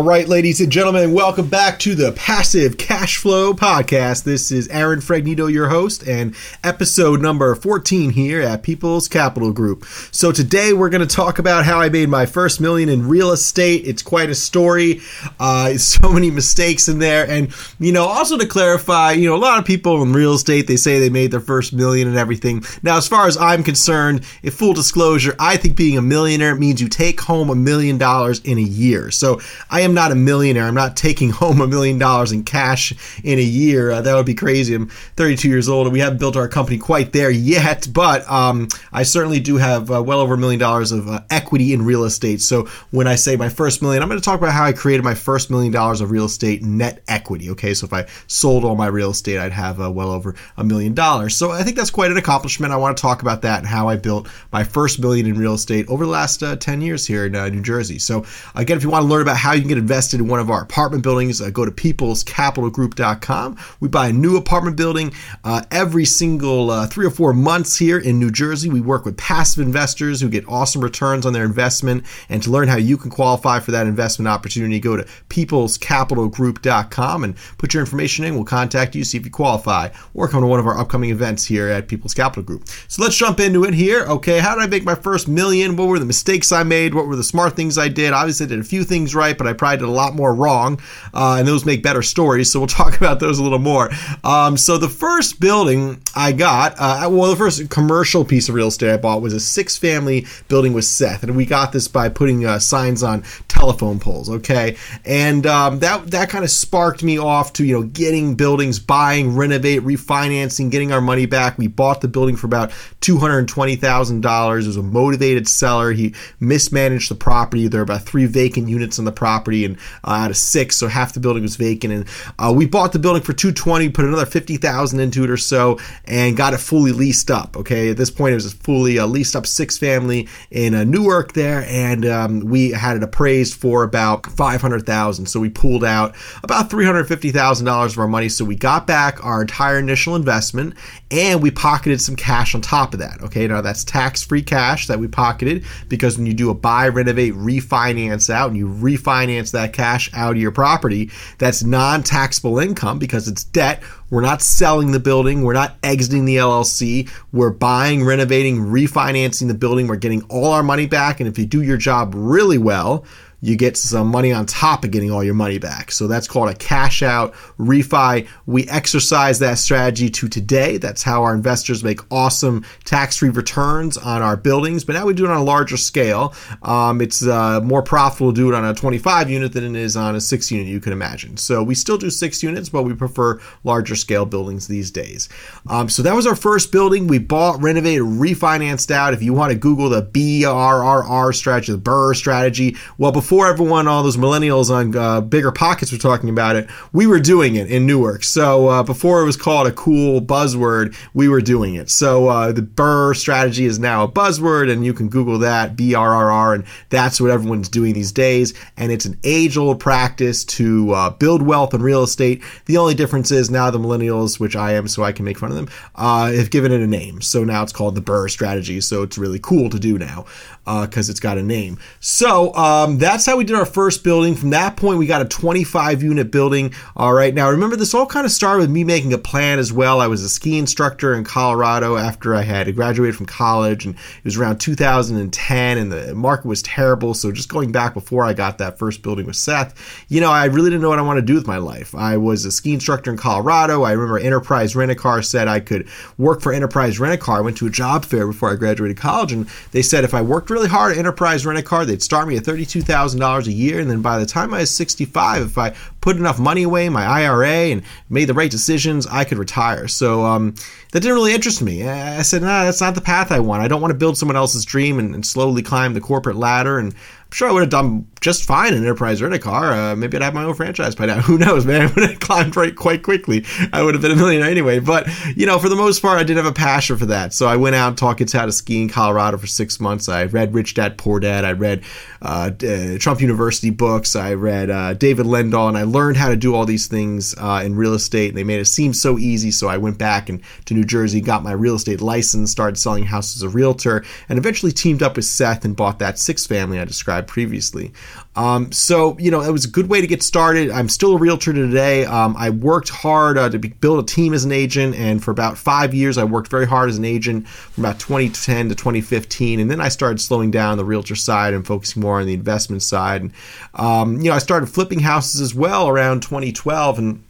All right, ladies and gentlemen, welcome back to the Passive Cash Flow Podcast. This is Aaron Fragnito, your host, and episode number 14 here at People's Capital Group. So today we're going to talk about how I made my first million in real estate. It's quite a story. Uh, so many mistakes in there. And, you know, also to clarify, you know, a lot of people in real estate, they say they made their first million and everything. Now, as far as I'm concerned, if full disclosure, I think being a millionaire means you take home a million dollars in a year. So I am not a millionaire. I'm not taking home a million dollars in cash in a year. Uh, that would be crazy. I'm 32 years old and we haven't built our company quite there yet, but um, I certainly do have uh, well over a million dollars of uh, equity in real estate. So when I say my first million, I'm going to talk about how I created my first million dollars of real estate net equity. Okay, so if I sold all my real estate, I'd have uh, well over a million dollars. So I think that's quite an accomplishment. I want to talk about that and how I built my first million in real estate over the last uh, 10 years here in uh, New Jersey. So again, if you want to learn about how you can get invested in one of our apartment buildings, uh, go to peoplescapitalgroup.com. We buy a new apartment building uh, every single uh, three or four months here in New Jersey. We work with passive investors who get awesome returns on their investment. And to learn how you can qualify for that investment opportunity, go to peoplescapitalgroup.com and put your information in. We'll contact you, see if you qualify, or come to one of our upcoming events here at People's Capital Group. So let's jump into it here. Okay, how did I make my first million? What were the mistakes I made? What were the smart things I did? Obviously, I did a few things right, but I probably did a lot more wrong, uh, and those make better stories. So we'll talk about those a little more. Um, so the first building I got, uh, well, the first commercial piece of real estate I bought was a six-family building with Seth, and we got this by putting uh, signs on telephone poles. Okay, and um, that that kind of sparked me off to you know getting buildings, buying, renovate, refinancing, getting our money back. We bought the building for about two hundred twenty thousand dollars. It was a motivated seller. He mismanaged the property. There were about three vacant units on the property, and uh, out of six, so half the building was vacant. And uh, we bought the building for two twenty, put another fifty thousand into it or so, and got it fully leased up. Okay, at this point, it was fully uh, leased up six family in uh, Newark there, and um, we had it appraised for about five hundred thousand. So we pulled out about three hundred fifty thousand dollars of our money. So we got back our entire initial investment, and we pocketed some cash on top of that. Okay, now that's tax free cash that we pocketed because when you do a buy, renovate, refinance out, and you refinance that cash out of your property, that's non taxable income because it's debt. We're not selling the building. We're not exiting the LLC. We're buying, renovating, refinancing the building. We're getting all our money back. And if you do your job really well, you get some money on top of getting all your money back. So that's called a cash out refi. We exercise that strategy to today. That's how our investors make awesome tax free returns on our buildings. But now we do it on a larger scale. Um, it's uh, more profitable to do it on a 25 unit than it is on a six unit, you can imagine. So we still do six units, but we prefer larger scale buildings these days. Um, so that was our first building. We bought, renovated, refinanced out. If you want to Google the BRRR strategy, the BRRRR strategy, well, before everyone, all those millennials on uh, BiggerPockets were talking about it, we were doing it in Newark. So uh, before it was called a cool buzzword, we were doing it. So uh, the BRRRR strategy is now a buzzword, and you can Google that BRRR, and that's what everyone's doing these days. And it's an age-old practice to uh, build wealth in real estate. The only difference is now the millennials, which I am, so I can make fun of them, uh, have given it a name. So now it's called the Burr strategy. So it's really cool to do now because uh, it's got a name. So um, that's how we did our first building. From that point, we got a 25 unit building. All right. Now, remember, this all kind of started with me making a plan as well. I was a ski instructor in Colorado after I had graduated from college, and it was around 2010, and the market was terrible. So, just going back before I got that first building with Seth, you know, I really didn't know what I wanted to do with my life. I was a ski instructor in Colorado. I remember Enterprise Rent a Car said I could work for Enterprise Rent a Car. I went to a job fair before I graduated college, and they said if I worked really hard at Enterprise Rent a Car, they'd start me at $32,000 a year. And then by the time I was 65, if I put enough money away in my IRA and made the right decisions, I could retire. So um, that didn't really interest me. I said, nah, that's not the path I want. I don't want to build someone else's dream and, and slowly climb the corporate ladder. And I'm sure I would have done just fine in Enterprise Rent a Car. Uh, maybe I'd have my own franchise by now. Who knows, man? I would have climbed right quite quickly. I would have been a millionaire anyway. But, you know, for the most part, I did have a passion for that. So I went out and taught kids how to ski in Colorado for six months. I read Rich Dad Poor Dad. I read uh, uh, Trump University books. I read uh, David Lindahl, and I learned how to do all these things uh, in real estate. And they made it seem so easy. So I went back and to New Jersey, got my real estate license, started selling houses as a realtor, and eventually teamed up with Seth and bought that six family I described previously. Um, so, you know, it was a good way to get started. I'm still a realtor today. Um, I worked hard uh, to be, build a team as an agent, and for about five years, I worked very hard as an agent from about 2010 to 2015. And then I started slowing down the realtor side and focusing more on the investment side. And, um, you know, I started flipping houses as well around 2012. And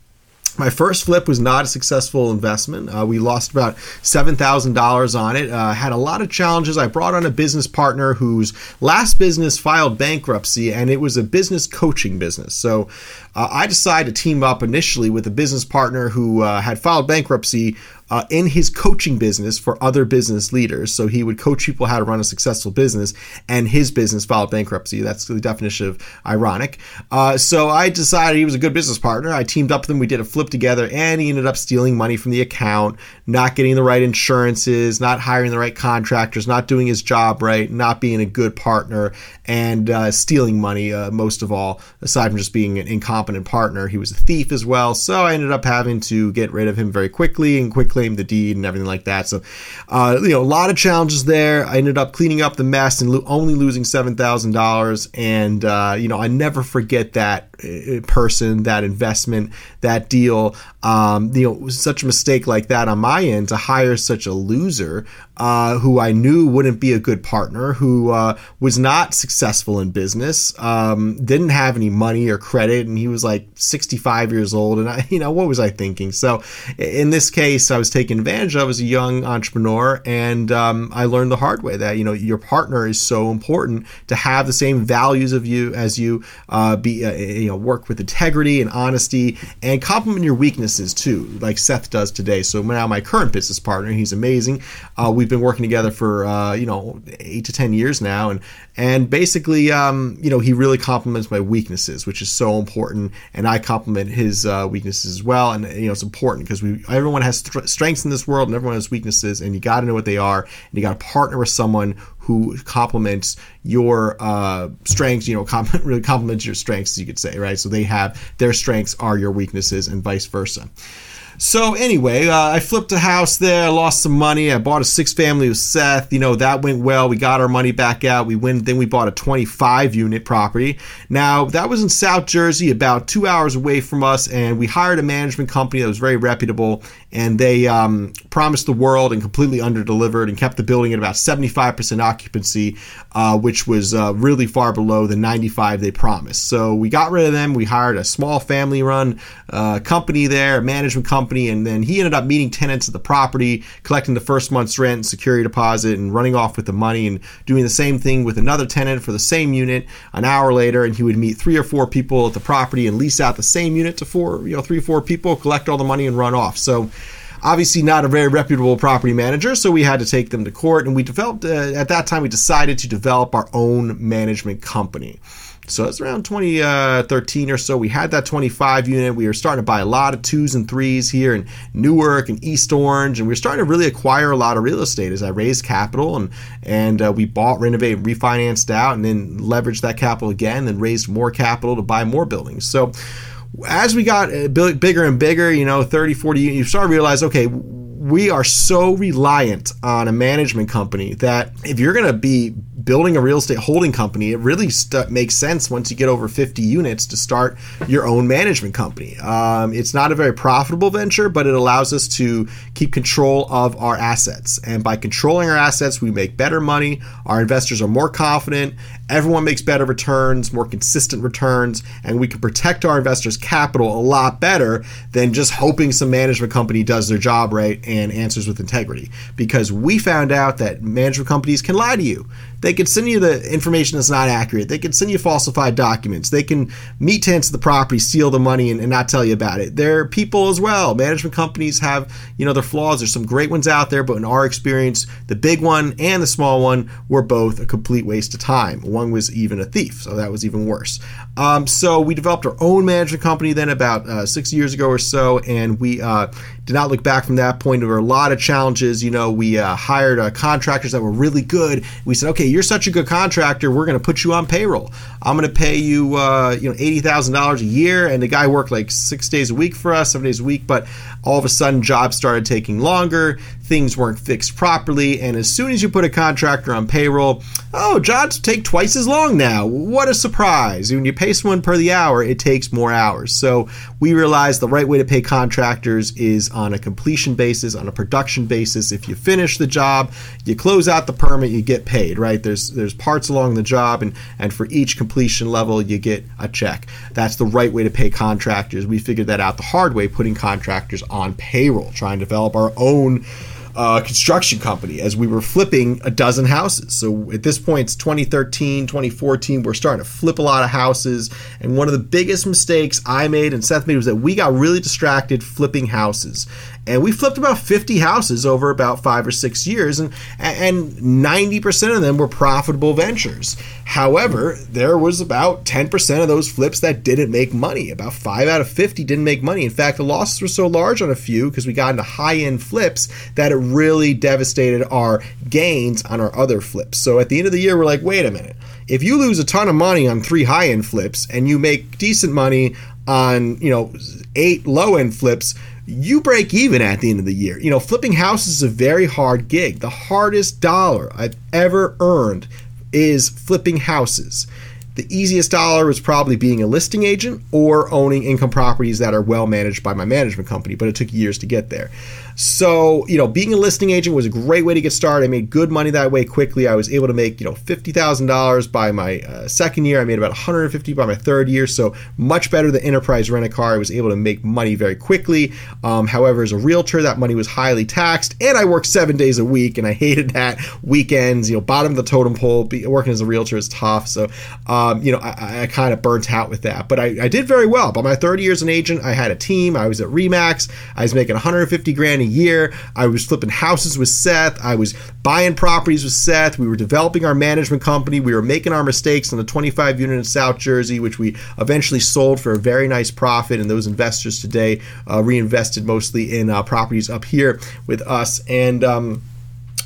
my first flip was not a successful investment. Uh, we lost about $7,000 on it. Uh, had a lot of challenges. I brought on a business partner whose last business filed bankruptcy, and it was a business coaching business. So uh, I decided to team up initially with a business partner who uh, had filed bankruptcy uh, in his coaching business for other business leaders. So he would coach people how to run a successful business, and his business filed bankruptcy. That's the definition of ironic. Uh, so I decided he was a good business partner. I teamed up with him. We did a flip together, and he ended up stealing money from the account, not getting the right insurances, not hiring the right contractors, not doing his job right, not being a good partner, and uh, stealing money, uh, most of all, aside from just being an incompetent partner. He was a thief as well. So I ended up having to get rid of him very quickly and quickly claim the deed and everything like that. So, uh, you know, a lot of challenges there. I ended up cleaning up the mess and lo- only losing seven thousand dollars. And uh, you know, I never forget that person, that investment, that deal. Um, you know, such a mistake like that on my end to hire such a loser uh, who I knew wouldn't be a good partner, who uh, was not successful in business, um, didn't have any money or credit, and he was like 65 years old. And I, you know, what was I thinking? So, in this case, I was taken advantage of as a young entrepreneur, and um, I learned the hard way that you know your partner is so important to have the same values of you as you, uh, be uh, you know work with integrity and honesty, and compliment your weaknesses too, like Seth does today. So now my current business partner, he's amazing. Uh, we've been working together for uh, you know eight to ten years now, and and basically, um, you know, he really compliments my weaknesses, which is so important, and I compliment his uh, weaknesses as well. And you know, it's important because we everyone has th- strengths in this world, and everyone has weaknesses, and you got to know what they are, and you got to partner with someone who complements your uh, strengths, you know, really complements your strengths, you could say, right? So they have their strengths are your weaknesses, and vice versa. So anyway, uh, I flipped a house there. Lost some money. I bought a six family with Seth. You know that went well. We got our money back out. We went. Then we bought a 25 unit property. Now that was in South Jersey, about two hours away from us, and we hired a management company that was very reputable, and they um, promised the world and completely underdelivered and kept the building at about 75% occupancy, uh, which was uh, really far below the 95 they promised. So we got rid of them. We hired a small family-run uh, company there, management company, and then he ended up meeting tenants at the property, collecting the first month's rent and security deposit, and running off with the money and doing the same thing with another tenant for the same unit an hour later. And he would meet three or four people at the property and lease out the same unit to four, you know, three or four people, collect all the money and run off. So obviously not a very reputable property manager, so we had to take them to court. And we developed, uh, at that time, we decided to develop our own management company. So it's around 2013 uh, or so. We had that 25 unit. We were starting to buy a lot of twos and threes here in Newark and East Orange, and we were starting to really acquire a lot of real estate as I raised capital and and uh, we bought, renovated, refinanced out, and then leveraged that capital again, and raised more capital to buy more buildings. So as we got uh, bigger and bigger, you know, 30, 40, you start to realize, okay, we are so reliant on a management company that if you're going to be building a real estate holding company, it really st- makes sense once you get over 50 units to start your own management company. Um, it's not a very profitable venture, but it allows us to keep control of our assets. And by controlling our assets, we make better money. Our investors are more confident. Everyone makes better returns, more consistent returns, and we can protect our investors' capital a lot better than just hoping some management company does their job right and answers with integrity. Because we found out that management companies can lie to you. They can send you the information that's not accurate. They can send you falsified documents. They can meet tenants of the property, steal the money, and, and, not tell you about it. There are people as well. Management companies have, you know, their flaws. There's some great ones out there, but in our experience, the big one and the small one were both a complete waste of time. One was even a thief, so that was even worse. Um, so we developed our own management company then about uh, six years ago or so, and we uh, did not look back from that point. There were a lot of challenges. You know, we uh, hired uh, contractors that were really good. We said, okay, you're such a good contractor, we're going to put you on payroll. I'm going to pay you, uh, you know, eighty thousand dollars a year. And the guy worked like six days a week for us, seven days a week. But all of a sudden, jobs started taking longer things weren't fixed properly, and as soon as you put a contractor on payroll, oh, jobs take twice as long now. What a surprise. When you pay someone per the hour, it takes more hours. So we realized the right way to pay contractors is on a completion basis, on a production basis. If you finish the job, you close out the permit, you get paid, right? There's there's parts along the job and, and for each completion level you get a check. That's the right way to pay contractors. We figured that out the hard way, putting contractors on payroll, trying to develop our own uh, construction company as we were flipping a dozen houses. So at this point, it's 2013, 2014. We're starting to flip a lot of houses. And one of the biggest mistakes I made and Seth made was that we got really distracted flipping houses and we flipped about 50 houses over about five or six years and and 90% of them were profitable ventures. However there was about 10% of those flips that didn't make money. About 5 out of 50 didn't make money. In fact the losses were so large on a few because we got into high-end flips that it really devastated our gains on our other flips. So at the end of the year we're like wait a minute. If you lose a ton of money on three high-end flips and you make decent money on you know eight low-end flips you break even at the end of the year. You know, flipping houses is a very hard gig. The hardest dollar I've ever earned is flipping houses. The easiest dollar was probably being a listing agent or owning income properties that are well managed by my management company, but it took years to get there. So, you know, being a listing agent was a great way to get started. I made good money that way quickly. I was able to make, you know, $50,000 by my uh, second year. I made about 150 by my third year. So, much better than enterprise rent a car. I was able to make money very quickly. Um, however, as a realtor, that money was highly taxed and I worked seven days a week and I hated that. Weekends, you know, bottom of the totem pole, be, working as a realtor is tough. So, um, you know, I, I kind of burnt out with that. But I, I did very well. By my third year as an agent, I had a team. I was at Remax. I was making 150 grand a year. I was flipping houses with Seth. I was buying properties with Seth. We were developing our management company. We were making our mistakes on the 25 unit in South Jersey, which we eventually sold for a very nice profit. And those investors today uh, reinvested mostly in uh, properties up here with us. And, um,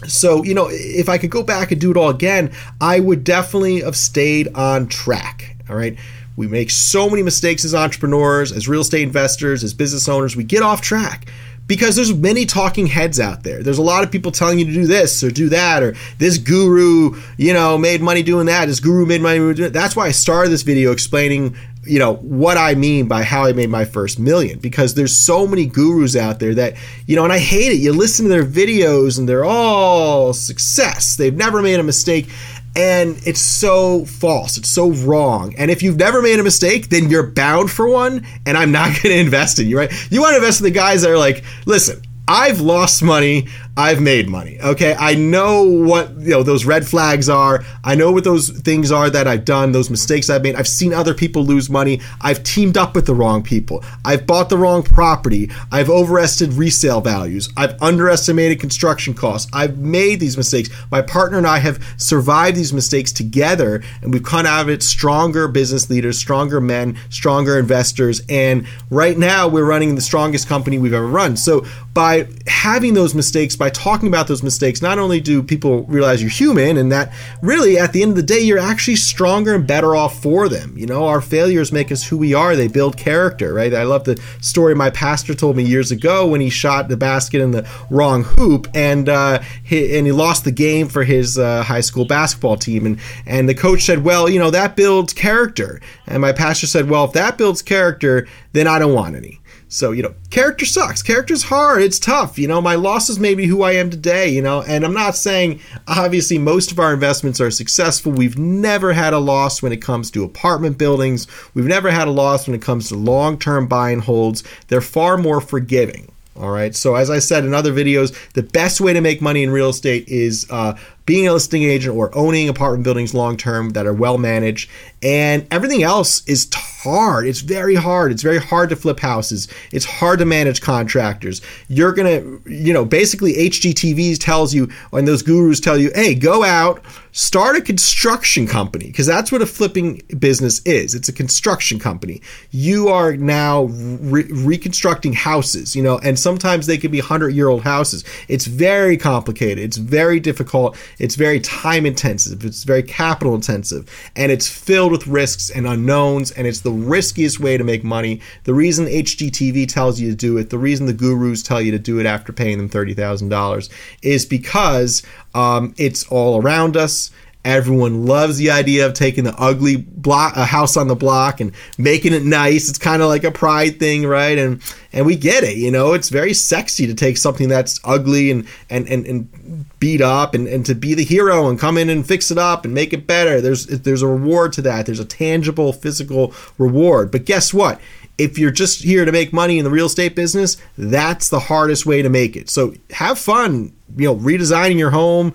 so, you know, if I could go back and do it all again, I would definitely have stayed on track. All right. We make so many mistakes as entrepreneurs, as real estate investors, as business owners. We get off track because there's many talking heads out there. There's a lot of people telling you to do this or do that or this guru, you know, made money doing that. This guru made money doing that. That's why I started this video explaining, you know, what I mean by how I made my first million because there's so many gurus out there that, you know, and I hate it. You listen to their videos and they're all success. They've never made a mistake and it's so false. It's so wrong. And if you've never made a mistake then you're bound for one and i'm not going to invest in you right? You want to invest in the guys that are like listen I've lost money. I've made money. Okay. I know what, you know, those red flags are. I know what those things are that I've done, those mistakes I've made. I've seen other people lose money. I've teamed up with the wrong people. I've bought the wrong property. I've overestimated resale values. I've underestimated construction costs. I've made these mistakes. My partner and I have survived these mistakes together and we've come out of it stronger business leaders, stronger men, stronger investors. And right now we're running the strongest company we've ever run. So by having those mistakes, by talking about those mistakes, not only do people realize you're human and that really at the end of the day, you're actually stronger and better off for them. You know, our failures make us who we are, they build character, right? I love the story my pastor told me years ago when he shot the basket in the wrong hoop and, uh, he, and he lost the game for his uh, high school basketball team. And, and the coach said, well, you know, that builds character. And my pastor said, well, if that builds character, then I don't want any. So, you know, character sucks. Character's hard. It's tough. You know, my losses may be who I am today, you know, and I'm not saying obviously most of our investments are successful. We've never had a loss when it comes to apartment buildings. We've never had a loss when it comes to long term buy and holds. They're far more forgiving. All right. So, as I said in other videos, the best way to make money in real estate is uh, being a listing agent or owning apartment buildings long term that are well managed. And everything else is hard. It's very hard. It's very hard to flip houses. It's hard to manage contractors. You're going to, you know, basically HGTVs tells you, and those gurus tell you, hey, go out, start a construction company, because that's what a flipping business is. It's a construction company. You are now re- reconstructing houses, you know, and sometimes they can be 100 year old houses. It's very complicated. It's very difficult It's very time intensive. It's very capital intensive, and it's filled with risks and unknowns. And it's the riskiest way to make money. The reason HGTV tells you to do it, the reason the gurus tell you to do it after paying them thirty thousand dollars, is because um, it's all around us. Everyone loves the idea of taking the ugly block, a house on the block, and making it nice. It's kind of like a pride thing, right? And and we get it, you know. It's very sexy to take something that's ugly and and and, and beat up, and, and to be the hero and come in and fix it up and make it better. There's there's a reward to that. There's a tangible physical reward. But guess what? if you're just here to make money in the real estate business, that's the hardest way to make it. So have fun, you know, redesigning your home,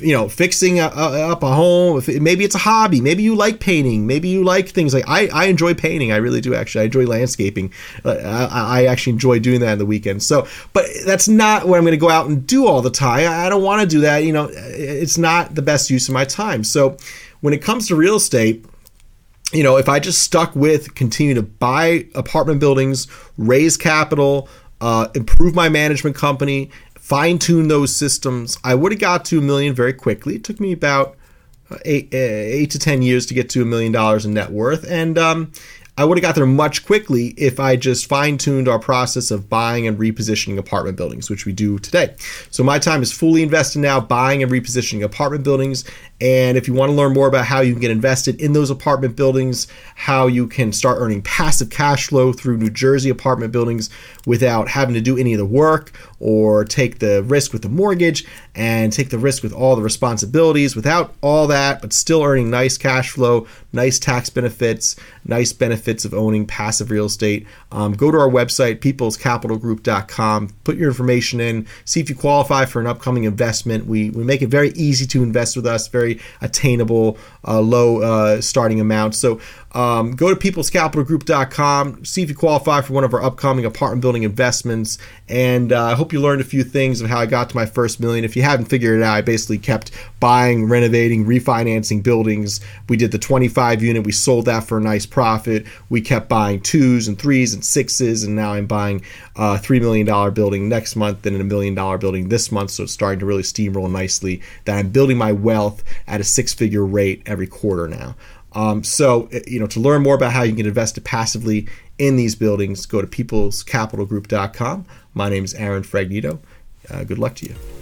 you know, fixing a, a, up a home. Maybe it's a hobby. Maybe you like painting. Maybe you like things like I, I enjoy painting. I really do actually. I enjoy landscaping. Uh, I, I, actually enjoy doing that in the weekends. So, but that's not what I'm going to go out and do all the time. I don't want to do that. You know, it's not the best use of my time. So, when it comes to real estate, you know, if I just stuck with continue to buy apartment buildings, raise capital, uh, improve my management company, fine tune those systems, I would have got to a million very quickly. It took me about uh, eight, uh, eight to 10 years to get to a million dollars in net worth. And um, I would have got there much quickly if I just fine tuned our process of buying and repositioning apartment buildings, which we do today. So my time is fully invested now buying and repositioning apartment buildings. And if you want to learn more about how you can get invested in those apartment buildings, how you can start earning passive cash flow through New Jersey apartment buildings without having to do any of the work or take the risk with the mortgage and take the risk with all the responsibilities without all that, but still earning nice cash flow, nice tax benefits, nice benefits of owning passive real estate, um, go to our website, peoplescapitalgroup.com, put your information in, see if you qualify for an upcoming investment. We, we make it very easy to invest with us, very attainable, uh, low uh, starting amount. So um, go to peoplescapitalgroup.com, see if you qualify for one of our upcoming apartment building investments. And uh, I hope you learned a few things of how I got to my first million. If you haven't figured it out, I basically kept buying, renovating, refinancing buildings. We did the 25 unit, we sold that for a nice profit. We kept buying twos and threes and sixes, and now I'm buying a $3 million building next month and a million dollar building this month. So it's starting to really steamroll nicely that I'm building my wealth at a six figure rate every quarter now. Um, so, you know, to learn more about how you can invest passively in these buildings, go to peoplescapitalgroup.com. My name is Aaron Fragnito. Uh, good luck to you.